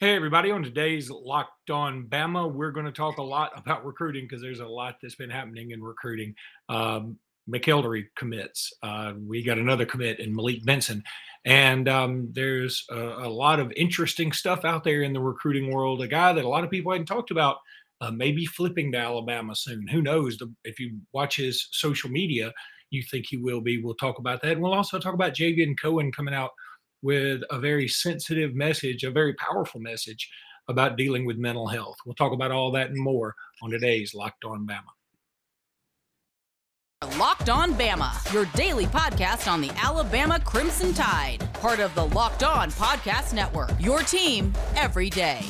Hey, everybody. On today's Locked On Bama, we're going to talk a lot about recruiting because there's a lot that's been happening in recruiting. Um, commits. Uh, we got another commit in Malik Benson. And um, there's a, a, lot of interesting stuff out there in the recruiting world. A guy that a lot of people hadn't talked about, uh, maybe flipping to Alabama soon. Who knows? The, if you watch his social media, you think he will be. We'll talk about that. And we'll also talk about Javion Cohen coming out with a very sensitive message, a very powerful message about dealing with mental health. We'll talk about all that and more on today's Locked On Bama. Locked On Bama, your daily podcast on the Alabama Crimson Tide, part of the Locked On Podcast Network. Your team every day.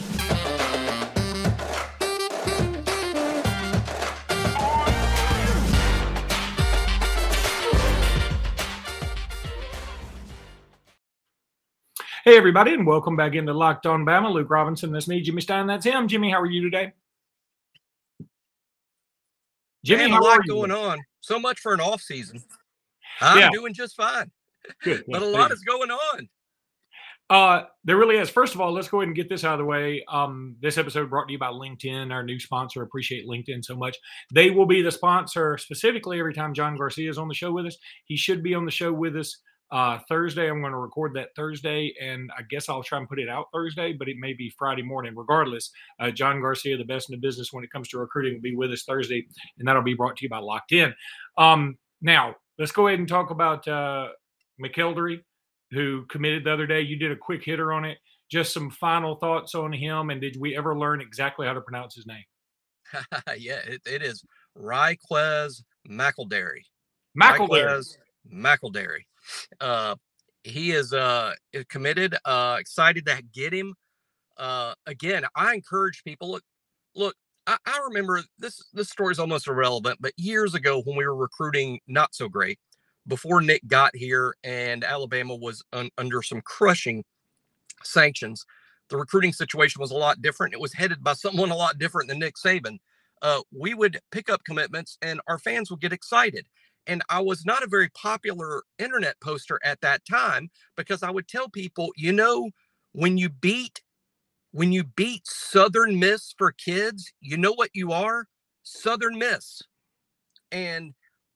Hey, everybody, and welcome back into Locked On Bama. Luke Robinson, that's me. Jimmy Stein, that's him. Jimmy, how are you today? Jimmy, Man, a lot going on. So much for an off season. I'm yeah. doing just fine. Good. but a lot is going on. Uh, there really is. First of all, let's go ahead and get this out of the way. Um, this episode brought to you by LinkedIn, our new sponsor. Appreciate LinkedIn so much. They will be the sponsor specifically every time John Garcia is on the show with us. He should be on the show with us uh, Thursday. I'm going to record that Thursday, and I guess I'll try and put it out Thursday, but it may be Friday morning. Regardless, uh, John Garcia, the best in the business when it comes to recruiting, will be with us Thursday, and that'll be brought to you by LinkedIn. Um, now, let's go ahead and talk about uh, McElderry, who committed the other day. You did a quick hitter on it. Just some final thoughts on him, and did we ever learn exactly how to pronounce his name? yeah, it, it is Ryqueze McElderry. McElderry. McElderry. Uh, he is uh, committed. Uh, excited to get him. Uh, again, I encourage people. Look, look. I, I remember this. This story is almost irrelevant, but years ago when we were recruiting, not so great, before Nick got here, and Alabama was un, under some crushing sanctions. The recruiting situation was a lot different. It was headed by someone a lot different than Nick Saban. Uh, we would pick up commitments, and our fans would get excited. And I was not a very popular internet poster at that time because I would tell people, you know, when you beat when you beat Southern Miss for kids, you know what you are? Southern Miss. And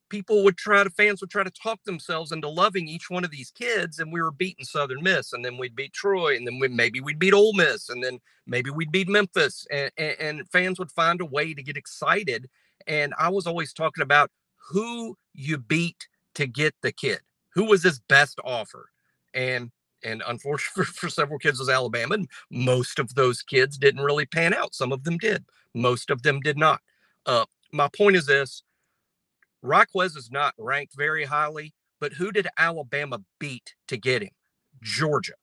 people would try to fans would try to talk themselves into loving each one of these kids and we were beating southern miss and then we'd beat troy and then we, maybe we'd beat Ole miss and then maybe we'd beat memphis and, and, and, fans would find a way to get excited and i was always talking about who you beat to get the kid. Who was his best offer? And and unfortunately for, several kids was Alabama. And most of those kids didn't really pan out. Some of them did. Most of them did not. Uh, my point is this: Ryqueze is not ranked very highly, but who did Alabama beat to get him? Georgia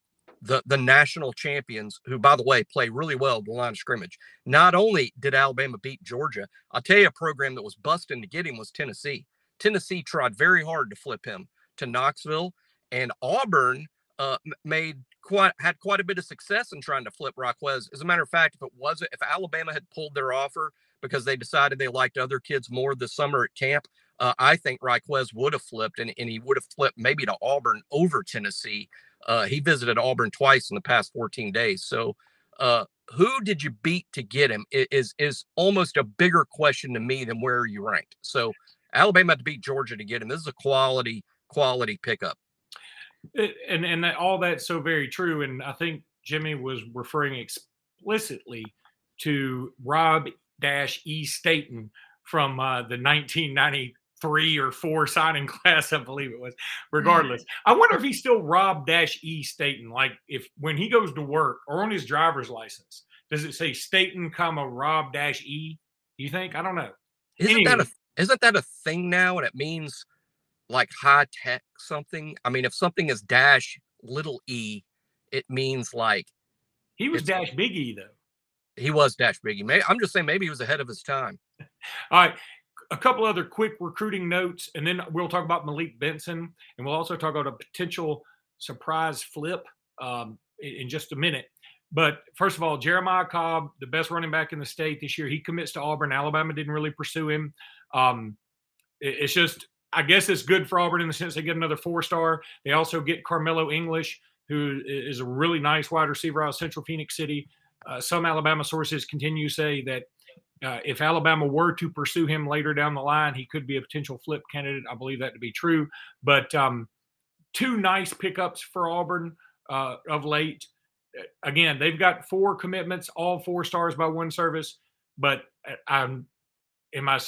the the national champions, who by the way play really well the line of scrimmage. Not only did Alabama beat Georgia, I'll tell you a program that was busting to get him was Tennessee. Tennessee tried very hard to flip him to Knoxville, and Auburn uh, made quite had quite a bit of success in trying to flip Ryqueze. As a matter of fact, if it wasn't if Alabama had pulled their offer because they decided they liked other kids more this summer at camp, uh, I think Ryqueze would have flipped and, and he would have flipped maybe to Auburn over Tennessee. Uh, he visited Auburn twice in the past 14 days. So, uh, who did you beat to get him is is almost a bigger question to me than where are you ranked. So, Alabama had to beat Georgia to get him. This is a quality quality pickup. And and that, all that's so very true. And I think Jimmy was referring explicitly to Rob Dash E. Staten from uh, the 1993 or four signing class, I believe it was. Regardless, I wonder if he's still Rob Dash E Staten. Like if when he goes to work or on his driver's license, does it say Staten, comma Rob Dash E? Do you think? I don't know. Isn't anyway. that a isn't that a thing now? And it means like high tech something. I mean, if something is dash little e, it means like he was dash big E though. He was dash big I'm just saying maybe he was ahead of his time. All right a couple other quick recruiting notes, and then we'll talk about Malik Benson, and we'll also talk about a potential surprise flip um, in, in just a minute. But first of all, Jeremiah Cobb, the best running back in the state this year, he commits to Auburn. Alabama didn't really pursue him. Um, it, it's just, I guess it's good for Auburn in the sense they get another four star. They also get Karmello English, who is a really nice wide receiver out of Central Phenix City. Uh, some Alabama sources continue to say that uh, if Alabama were to pursue him later down the line, he could be a potential flip candidate. I believe that to be true. But um, two nice pickups for Auburn uh, of late. Again, they've got four commitments, all four stars by one service. But uh, I'm, am I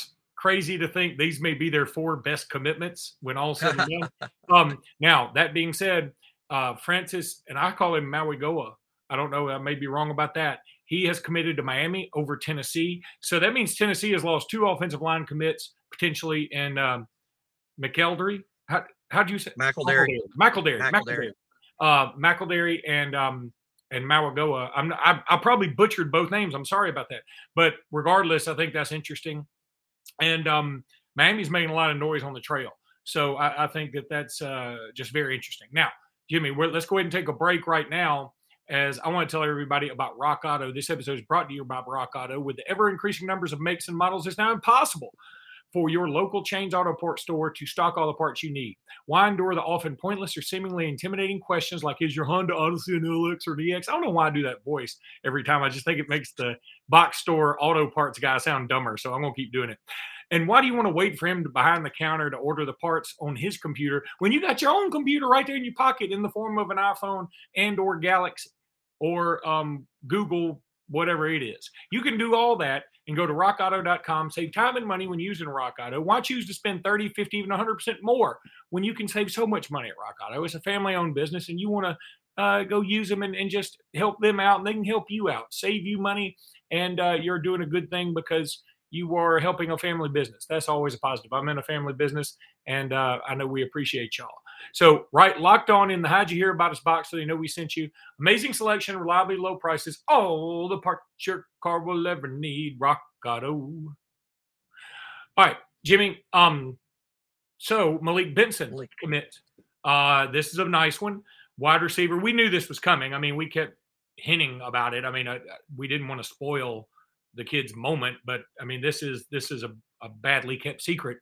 crazy to think these may be their four best commitments when all said and done? um, now, that being said, uh, Francis, and I call him Mauigoa. I don't know. I may be wrong about that. He has committed to Miami over Tennessee. So that means Tennessee has lost two offensive line commits potentially. And um, McElderry, how, how do you say? McElderry. McElderry. McElderry. Uh, McElderry and um, and Mauigoa. I'm I, I probably butchered both names. I'm sorry about that. But regardless, I think that's interesting. And um, Miami's making a lot of noise on the trail. So I, I think that that's uh, just very interesting. Now, Jimmy, let's go ahead and take a break right now as I want to tell everybody about Rock Auto. This episode is brought to you by Rock Auto. With the ever increasing numbers of makes and models, it's now impossible for your local chains auto parts store to stock all the parts you need. Why endure the often pointless or seemingly intimidating questions like, is your Honda Odyssey an LX or DX? I don't know why I do that voice every time. I just think it makes the box store auto parts guy sound dumber. So I'm going to keep doing it. And why do you want to wait for him to behind the counter to order the parts on his computer when you got your own computer right there in your pocket in the form of an iPhone and or Galaxy or um, Google, whatever it is? You can do all that and go to rockauto.com, save time and money when using Rock Auto. Why choose to spend 30, 50, even 100% more when you can save so much money at Rock Auto? It's a family owned business and you want to uh, go use them and, and, just help them out and they can help you out, save you money, and uh, you're doing a good thing because you are helping a family business. That's always a positive. I'm in a family business, and uh, I know we appreciate y'all. So, right, locked on in the How'd You Hear About Us box so they know we sent you. Amazing selection, reliably low prices, all the parts your car will ever need. Rock Auto. All right, Jimmy. Um, so Malik Benson Malik. commit. Uh, this is a nice one. Wide receiver. We knew this was coming. I mean, we kept hinting about it. I mean, uh, we didn't want to spoil the kid's moment, but I mean, this is this is a, a badly kept secret.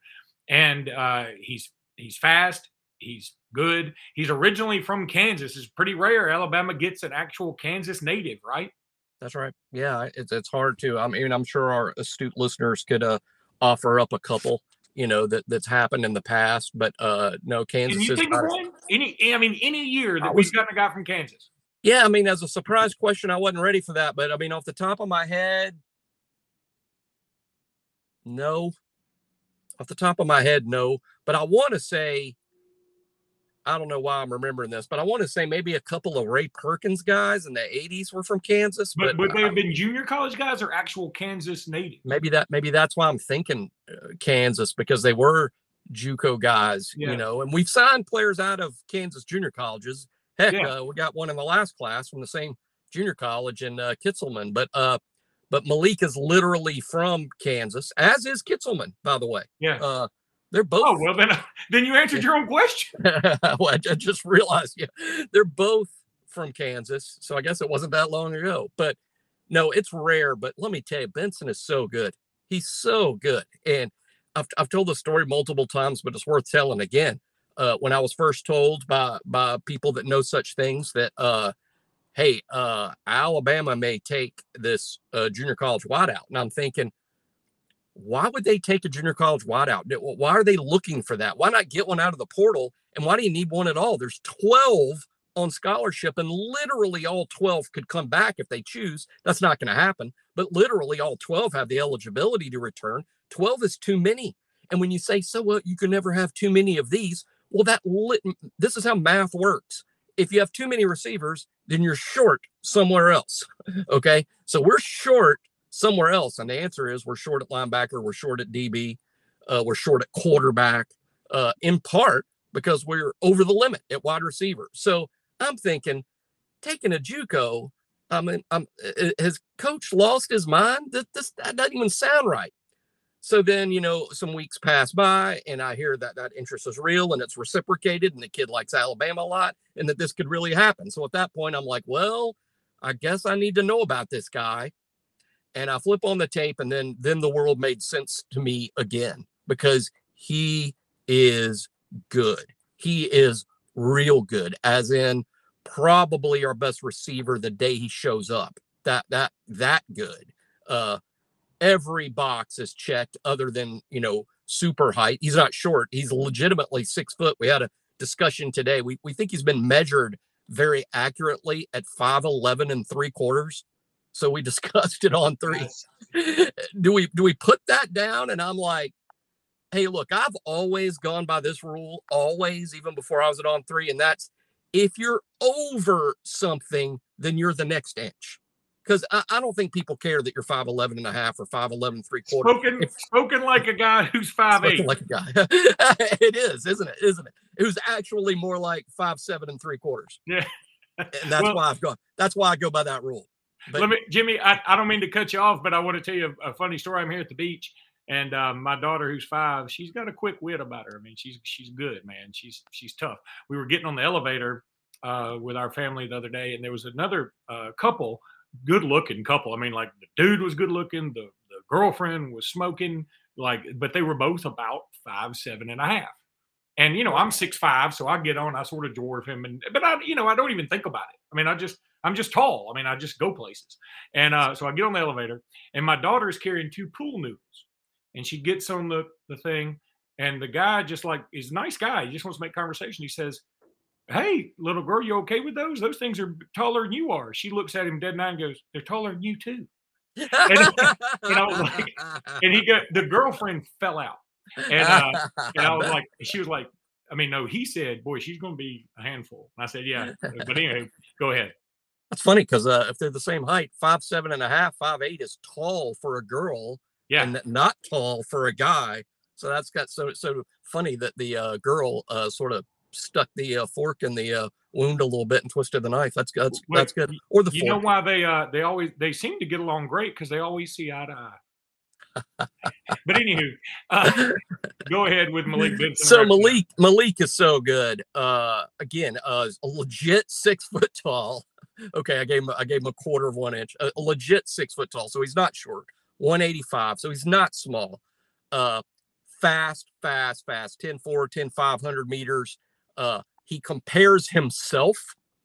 And uh, he's he's fast. He's good. He's originally from Kansas. It's pretty rare. Alabama gets an actual Kansas native, right? That's right. Yeah, it's it's hard to. I mean, I'm sure our astute listeners could uh, offer up a couple, you know, that that's happened in the past. But uh, no, Kansas. Can you think of one? Any, I mean, any year that was, we've gotten a guy from Kansas. Yeah, I mean, as a surprise question, I wasn't ready for that. But I mean, off the top of my head, no. Off the top of my head, no. But I want to say, I don't know why I'm remembering this, but I want to say maybe a couple of Ray Perkins guys in the 80s were from Kansas. But, but would they have been junior college guys or actual Kansas natives? Maybe that maybe that's why I'm thinking uh, Kansas because they were JUCO guys, yeah. you know, and we've signed players out of Kansas junior colleges. Heck, yeah. uh, we got one in the last class from the same junior college in uh, Kitselman. But uh, but Malik is literally from Kansas, as is Kitselman, by the way. Yeah. Uh, they're both. Oh well, then then you answered your own question. well, I just realized, yeah, they're both from Kansas, so I guess it wasn't that long ago. But no, it's rare. But let me tell you, Benson is so good. He's so good, and I've I've told the story multiple times, but it's worth telling again. Uh, when I was first told by by people that know such things that uh, hey, uh, Alabama may take this uh, junior college wideout. And I'm thinking, why would they take a junior college wideout? Why are they looking for that? Why not get one out of the portal? And why do you need one at all? There's 12 on scholarship, and literally all 12 could come back if they choose. That's not going to happen. But literally all 12 have the eligibility to return. 12 is too many. And when you say, so what, you can never have too many of these. Well, that lit, this is how math works. If you have too many receivers, then you're short somewhere else. Okay. So we're short somewhere else. And the answer is we're short at linebacker, we're short at DB, uh, we're short at quarterback, uh, in part because we're over the limit at wide receiver. So I'm thinking, taking a JUCO, I mean, I'm, has coach lost his mind? That this that doesn't even sound right. So then, you know, some weeks pass by and I hear that that interest is real and it's reciprocated and the kid likes Alabama a lot and that this could really happen. So at that point, I'm like, well, I guess I need to know about this guy. And I flip on the tape and then then the world made sense to me again because he is good. He is real good, as in probably our best receiver the day he shows up. That that that good. Uh, every box is checked other than you know super height. He's not short. He's legitimately six foot. We had a discussion today. We we think he's been measured very accurately at five eleven and three quarters. So we discussed it on three. do we do we put that down? And I'm like, hey, look, I've always gone by this rule, always, even before I was at on three, and that's if you're over something, then you're the next inch. Because I, I, don't think people care that you're 5'11 and a half or 5'11 three quarters. Spoken, if, spoken like a guy who's 5'8. Like a guy. it is, isn't it? Isn't it? Who's actually more like five seven and three quarters. Yeah. and that's well, why I've gone. That's why I go by that rule. But, let me, Jimmy. I, I don't mean to cut you off, but I want to tell you a, a funny story. I'm here at the beach, and um, my daughter, who's five, she's got a quick wit about her. I mean, she's she's good, man. She's she's tough. We were getting on the elevator uh, with our family the other day, and there was another uh, couple, good looking couple. I mean, like the dude was good looking, the the girlfriend was smoking, like, but they were both about five, seven and a half. And you know, I'm six five, so I get on, I sort of dwarf him, and but I, you know, I don't even think about it. I mean, I just I'm just tall. I mean, I just go places. And uh, so I get on the elevator, and my daughter is carrying two pool noodles, and she gets on the the thing, and the guy just like is a nice guy. He just wants to make conversation. He says, "Hey, little girl, you okay with those? Those things are taller than you are." She looks at him dead and goes, "They're taller than you too." and, and I was like, and he got the girlfriend fell out, and uh, and I was like, she was like, I mean, no, he said, "Boy, she's going to be a handful." And I said, "Yeah," but anyway, go ahead. That's funny because uh, if they're the same height, five seven and a half, five eight is tall for a girl, yeah, and not tall for a guy. So that's got so so funny that the uh, girl uh, sort of stuck the uh, fork in the uh, wound a little bit and twisted the knife. That's that's Wait, that's good. Or the you fork. know why they uh they always they seem to get along great because they always see eye to eye but anywho, uh, go ahead with Malik Benson. So Malik Malik is so good. Uh, again, uh, a legit six foot tall. Okay, I gave him I gave him a quarter of one inch. A, a legit six foot tall, so he's not short. 185, so he's not small. Uh, fast, fast, fast. 10 4, 10 500 meters. Uh, he compares himself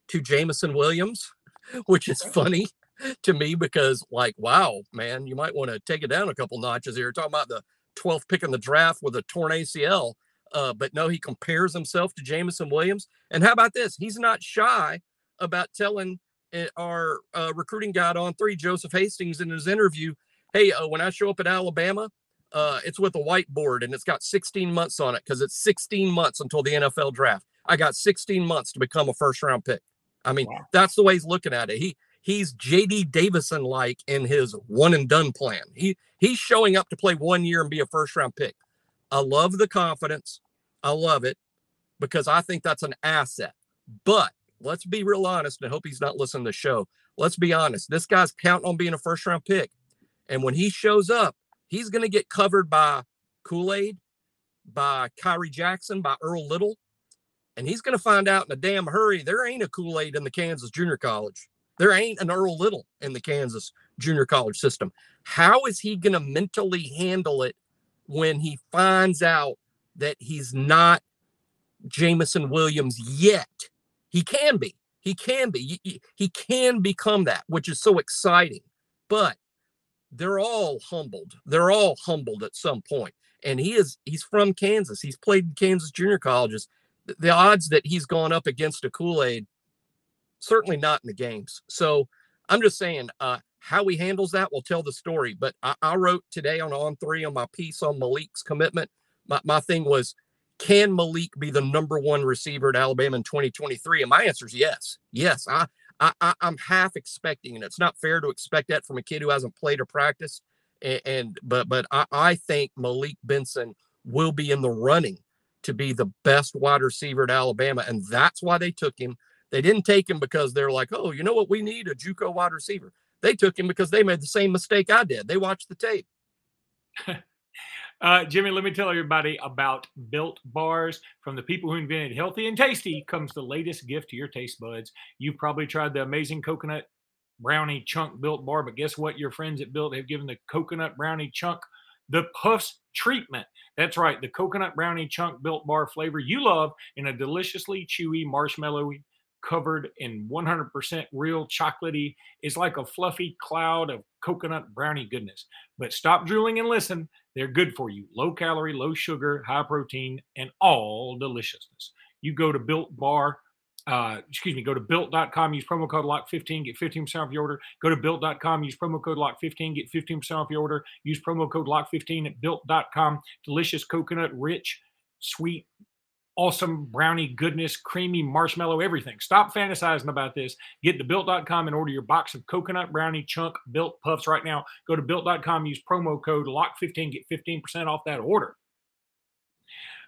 to Jameson Williams, which is funny to me because, like, wow, man, you might want to take it down a couple notches here. Talking about the 12th pick in the draft with a torn ACL. Uh, but no, he compares himself to Jameson Williams. And how about this? He's not shy about telling eh, our uh, recruiting guide on three, Joseph Hastings, in his interview, hey, uh, when I show up at Alabama, uh, it's with a whiteboard and it's got 16 months on it because it's 16 months until the NFL draft. I got 16 months to become a first round pick. I mean, wow. that's the way he's looking at it. He he's JD Davison like in his one and done plan. He he's showing up to play one year and be a first round pick. I love the confidence. I love it because I think that's an asset. But let's be real honest. I hope he's not listening to the show. Let's be honest. This guy's counting on being a first round pick. And when he shows up, he's going to get covered by Kool Aid, by Khyree Jackson, by Earl Little. And he's going to find out in a damn hurry there ain't a Kool Aid in the Kansas Junior College. There ain't an Earl Little in the Kansas junior college system. How is he going to mentally handle it when he finds out that he's not Jameson Williams yet? He can be. He can be. He can become that, which is so exciting. But they're all humbled. They're all humbled at some point. And he is he's from Kansas. He's played in Kansas junior colleges. The odds that he's gone up against a Kool-Aid certainly not in the games. So I'm just saying, uh, how he handles that will tell the story. But I, I, wrote today on On Three on my piece on Malik's commitment. My, my thing was, can Malik be the number one receiver at Alabama in 2023? And my answer is yes. Yes, I, I, am half expecting, and it's not fair to expect that from a kid who hasn't played or practiced. And, and but but I, I think Malik Benson will be in the running to be the best wide receiver at Alabama, and that's why they took him they didn't take him because they're like, oh, you know what? We need a JUCO wide receiver. They took him because they made the same mistake I did. They watched the tape. uh, Jimmy, let me tell everybody about Built Bars. From the people who invented healthy and tasty comes the latest gift to your taste buds. You've probably tried the amazing coconut brownie chunk Built Bar, but guess what? Your friends at Built have given the coconut brownie chunk the Puffs treatment. That's right, the coconut brownie chunk Built Bar flavor you love in a deliciously chewy, marshmallowy covered in 100% real chocolatey. It's like a fluffy cloud of coconut brownie goodness. But stop drooling and listen. They're good for you. Low calorie, low sugar, high protein, and all deliciousness. You go to Built Bar, uh, excuse me, go to built.com, use promo code LOCK15, get 15% off your order. Go to built.com, use promo code LOCK15, get 15% off your order. Use promo code LOCK15 at built.com. Delicious coconut, rich, sweet, awesome brownie goodness, creamy marshmallow, everything. Stop fantasizing about this. Get to built.com and order your box of coconut brownie chunk built puffs right now. Go to built.com, use promo code LOCK15, get 15% off that order.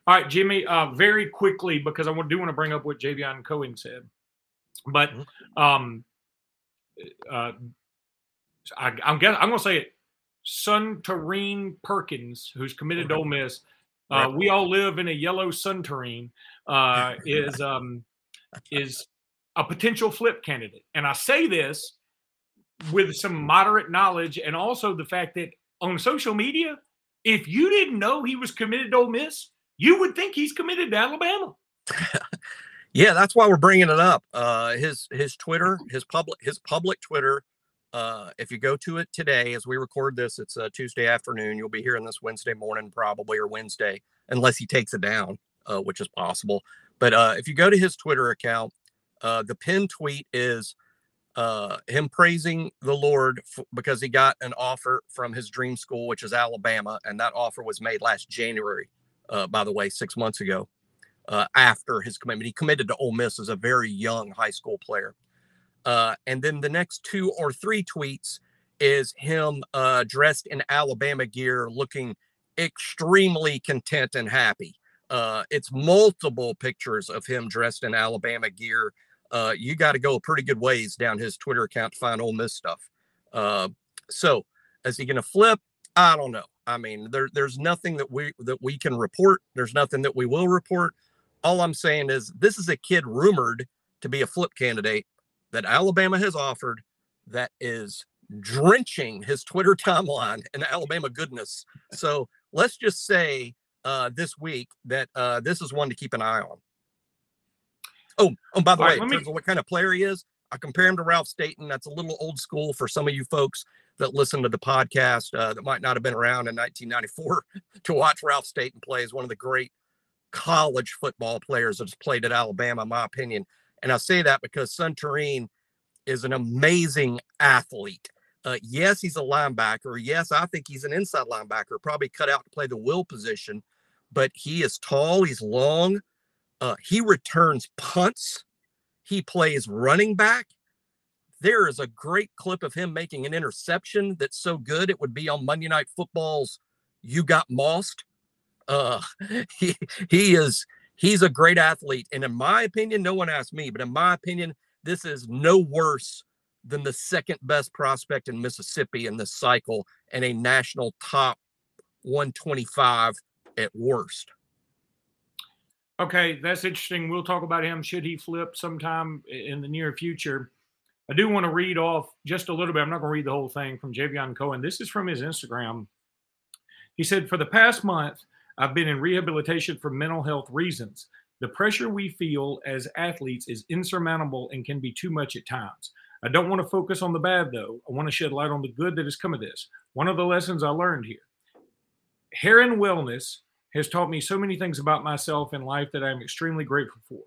All right, Jimmy, uh, very quickly, because I do want to bring up what Javion Cohen said. But mm-hmm. um, uh, I, am guess, I'm going to say it. Suntarine Perkins, who's committed to Ole Miss, uh, we all live in a yellow Suntarine, uh, is um, is a potential flip candidate. And I say this with some moderate knowledge, and also the fact that on social media, if you didn't know he was committed to Ole Miss, you would think he's committed to Alabama. yeah, that's why we're bringing it up. Uh, his his Twitter, his public his public Twitter. Uh, if you go to it today, as we record this, it's a Tuesday afternoon. You'll be hearing this Wednesday morning, probably or Wednesday, unless he takes it down, uh, which is possible. But uh, if you go to his Twitter account, uh, the pinned tweet is uh, him praising the Lord f- because he got an offer from his dream school, which is Alabama, and that offer was made last January uh, by the way, six months ago uh, after his commitment. He committed to Ole Miss as a very young high school player. Uh, and then the next two or three tweets is him uh, dressed in Alabama gear, looking extremely content and happy. Uh, it's multiple pictures of him dressed in Alabama gear. Uh, you got to go pretty good ways down his Twitter account to find Ole Miss stuff. Uh, so, is he going to flip? I don't know. I mean, there, there's nothing that we that we can report. There's nothing that we will report. All I'm saying is this is a kid rumored to be a flip candidate that Alabama has offered that is drenching his Twitter timeline in Alabama goodness. So let's just say uh, this week that uh, this is one to keep an eye on. Oh, oh, by the All way, right, me... what kind of player he is, I compare him to Ralph Staten. That's a little old school for some of you folks that listen to the podcast uh, that might not have been around in 1994 to watch Ralph Staten play as one of the great college football players that's played at Alabama, in my opinion. And I say that because Suntarine is an amazing athlete. Uh, yes, he's a linebacker. Yes, I think he's an inside linebacker, probably cut out to play the will position, but he is tall, he's long. Uh, he returns punts. He plays running back. There is a great clip of him making an interception that's so good it would be on Monday Night Football's "You Got Mossed." Uh, he he is he's a great athlete, and in my opinion, no one asked me, but in my opinion, this is no worse than the second best prospect in Mississippi in this cycle and a national top 125 at worst. Okay, that's interesting. We'll talk about him. Should he flip sometime in the near future? I do want to read off just a little bit. I'm not going to read the whole thing from Javion Cohen. This is from his Instagram. He said, For the past month, I've been in rehabilitation for mental health reasons. The pressure we feel as athletes is insurmountable and can be too much at times. I don't want to focus on the bad, though. I want to shed light on the good that has come of this. One of the lessons I learned here Heron Wellness has taught me so many things about myself and life that I'm extremely grateful for.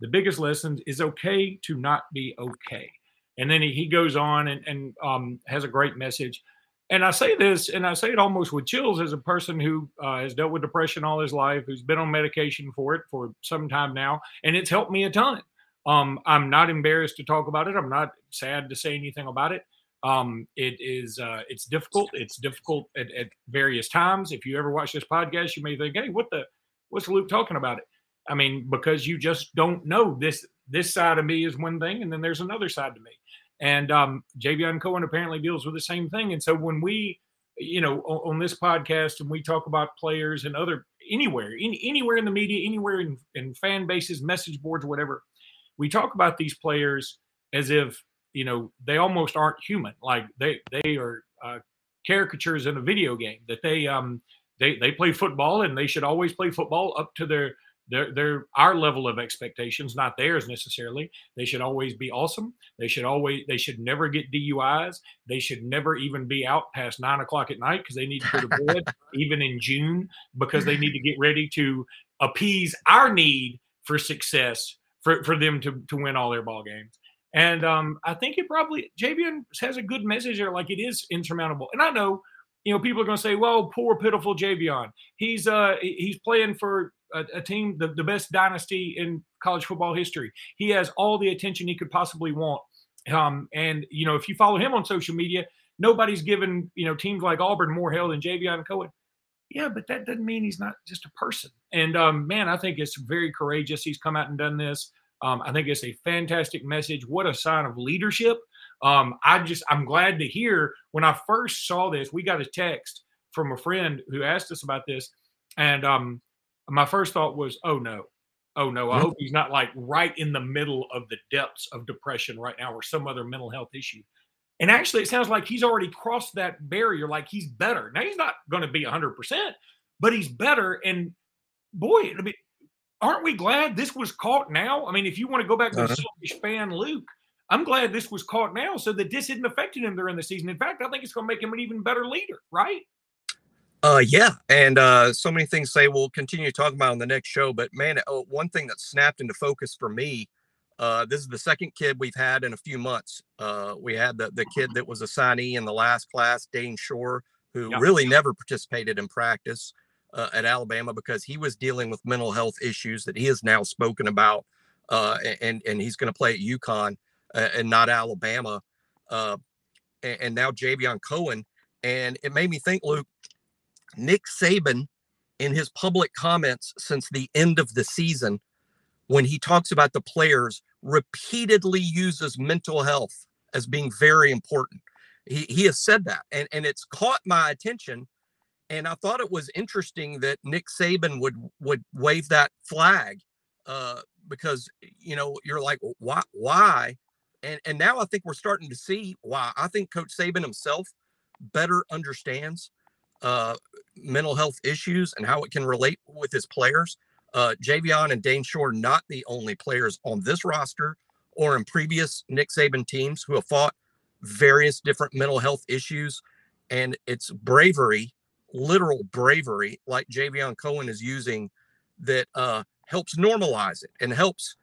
The biggest lesson is okay to not be okay. And then he, he goes on and, and um, has a great message. And I say this, and I say it almost with chills as a person who uh, has dealt with depression all his life, who's been on medication for it for some time now, and it's helped me a ton. Um, I'm not embarrassed to talk about it. I'm not sad to say anything about it. Um, it is uh, it's difficult. It's difficult at, at, various times. If you ever watch this podcast, you may think, "Hey, what the what's Luke talking about?" It. I mean, because you just don't know this. This side of me is one thing, and then there's another side to me. And um, Javion Cohen apparently deals with the same thing. And so when we, you know, on, on this podcast and we talk about players and other anywhere, in, anywhere in the media, anywhere in, in fan bases, message boards, whatever, we talk about these players as if you know they almost aren't human. Like they they are uh, caricatures in a video game. That they um they they play football and they should always play football up to their they're they're our level of expectations, not theirs necessarily. They should always be awesome. They should always they should never get DUIs. They should never even be out past nine o'clock at night because they need to go to bed even in June because they need to get ready to appease our need for success for, for them to to win all their ball games. And um, I think it probably Javion has a good message there, like it is insurmountable. And I know, you know, people are going to say, "Well, poor pitiful Javion. He's uh he's playing for a, a team, the, the best dynasty in college football history. He has all the attention he could possibly want. Um, and you know, if you follow him on social media, nobody's given you know teams like Auburn more hell than Javion Cohen. Yeah, but that doesn't mean he's not just a person. And um, man, I think it's very courageous. He's come out and done this. Um, I think it's a fantastic message. What a sign of leadership. Um, I just I'm glad to hear when I first saw this, we got a text from a friend who asked us about this, and um, my first thought was, oh no, oh no, I mm-hmm. hope he's not like right in the middle of the depths of depression right now or some other mental health issue. And actually, it sounds like he's already crossed that barrier. Like he's better now. He's not going to be hundred percent, but he's better. And boy, I mean, aren't we glad this was caught now? I mean, if you want to go back to uh-huh. selfish fan Luke, I'm glad this was caught now so that this isn't affecting him during the season. In fact, I think it's going to make him an even better leader, right? Uh, yeah, and uh, so many things say we'll continue talking about on the next show. But man, oh, one thing that snapped into focus for me, uh, this is the second kid we've had in a few months. Uh, we had the the kid that was a signee in the last class, Dane Shore, who yeah. really never participated in practice uh, at Alabama because he was dealing with mental health issues that he has now spoken about, uh, and and he's going to play at UConn uh, and not Alabama. Uh, and, and now Javion Cohen, and it made me think, Luke Nick Saban, in his public comments since the end of the season, when he talks about the players, repeatedly uses mental health as being very important. He, he has said that, and, and it's caught my attention. And I thought it was interesting that Nick Saban would would wave that flag uh, because you know you're like why why and and now I think we're starting to see why. I think Coach Saban himself better understands uh, mental health issues and how it can relate with his players. Uh, Javion and Dane Shore, not the only players on this roster or in previous Nick Saban teams who have fought various different mental health issues. And it's bravery, literal bravery, like Javion Cohen is using, that uh, helps normalize it and helps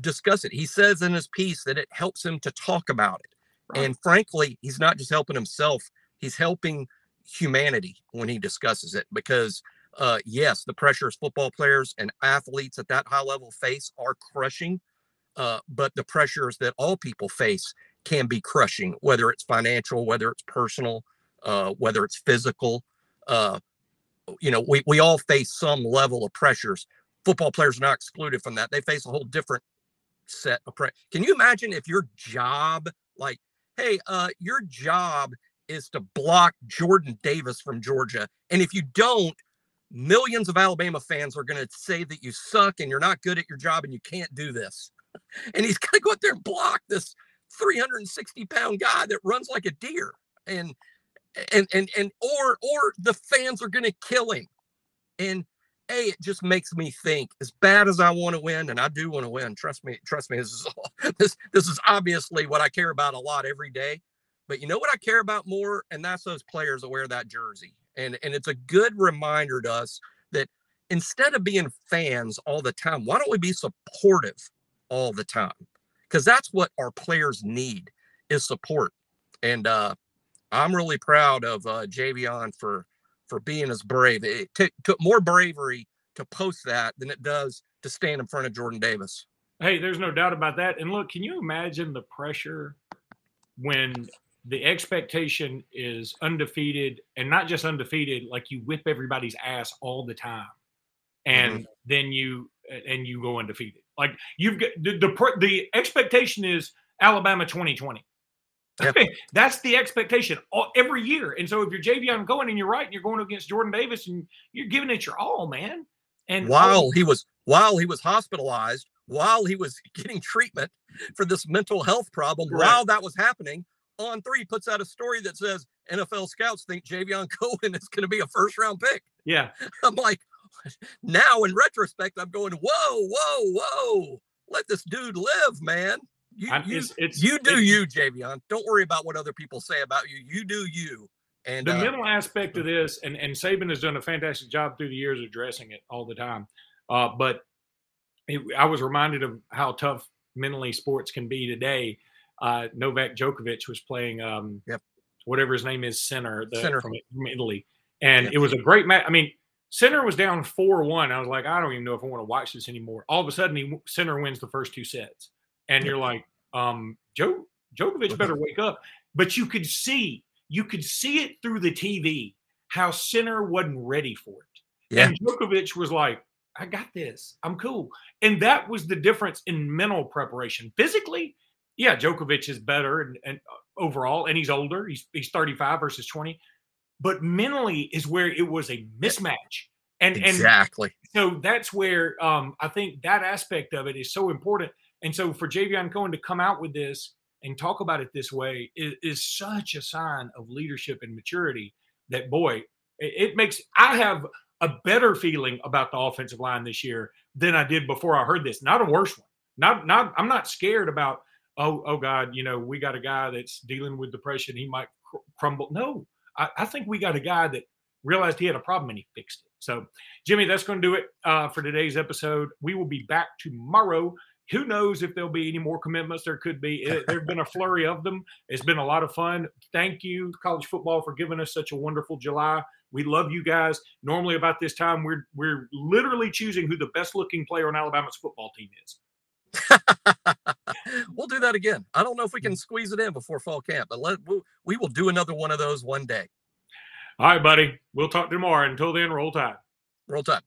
discuss it. He says in his piece that it helps him to talk about it. Right. And frankly, he's not just helping himself, he's helping humanity when he discusses it because uh, yes, the pressures football players and athletes at that high level face are crushing, uh, but the pressures that all people face can be crushing, whether it's financial, whether it's personal, uh, whether it's physical. Uh, you know, we, we all face some level of pressures. Football players are not excluded from that. They face a whole different set of. Can you imagine if your job, like, hey, uh, your job is to block Jordan Davis from Georgia. And if you don't, millions of Alabama fans are going to say that you suck and you're not good at your job and you can't do this. And he's going to go out there and block this 360 pound guy that runs like a deer. And and and and or or the fans are going to kill him. And hey, it just makes me think. As bad as I want to win, and I do want to win. Trust me, trust me. This is all, this this is obviously what I care about a lot every day. But you know what I care about more? And that's those players that wear that jersey. And, and it's a good reminder to us that instead of being fans all the time, why don't we be supportive all the time? Because that's what our players need is support. And uh, I'm really proud of uh, Javion for for being as brave. It t- took more bravery to post that than it does to stand in front of Jordan Davis. Hey, there's no doubt about that. And look, can you imagine the pressure when the expectation is undefeated and not just undefeated like you whip everybody's ass all the time and mm-hmm. then you and you go undefeated like you've got the the, the expectation is alabama 2020 yep. that's the expectation all, every year and so if you're Javion going and you're right and you're going against jordan davis and you're giving it your all man and while oh, he was while he was hospitalized while he was getting treatment for this mental health problem right. while that was happening on three puts out a story that says NFL scouts think Javion Cohen is going to be a first round pick. Yeah. I'm like, now in retrospect, I'm going, whoa, whoa, whoa. Let this dude live, man. You, I'm- you, it's- it's- you do it's- you, Javion. Don't worry about what other people say about you. You do you. And the uh, mental aspect of this, and, and Saban has done a fantastic job through the years addressing it all the time. Uh, but it, I was reminded of how tough mentally sports can be today. Uh, Novak Djokovic was playing um, Yep. whatever his name is, center, the, Sinner. From, from Italy. And Yep. it was a great match. I mean, Sinner was down 4 1. I was like, I don't even know if I want to watch this anymore. All of a sudden, he Sinner wins the first two sets. And you're like, um, Joe, Djokovic better wake up. But you could see, you could see it through the TV how Sinner wasn't ready for it. Yeah. And Djokovic was like, I got this. I'm cool. And that was the difference in mental preparation. Physically, yeah, Djokovic is better and, and uh, overall, and he's older. He's he's 35 versus 20. But mentally is where it was a mismatch. And and exactly. so that's where um, I think that aspect of it is so important. And so for Javion Cohen to come out with this and talk about it this way is, is such a sign of leadership and maturity that boy, it, it makes I have a better feeling about the offensive line this year than I did before I heard this. Not a worse one. Not not I'm not scared about oh oh God, you know, we got a guy that's dealing with depression. He might cr- crumble. No, I, I think we got a guy that realized he had a problem and he fixed it. So, Jimmy, that's going to do it uh, for today's episode. We will be back tomorrow. Who knows if there'll be any more commitments? There could be. There have been a flurry of them. It's been a lot of fun. Thank you, college football, for giving us such a wonderful July. We love you guys. Normally, about this time, we're we're literally choosing who the best looking player on Alabama's football team is. we'll do that again. I don't know if we Mm. can squeeze it in before fall camp, but let we'll, we will do another one of those one day. All right, buddy. We'll talk tomorrow. Until then, roll tide. Roll tide.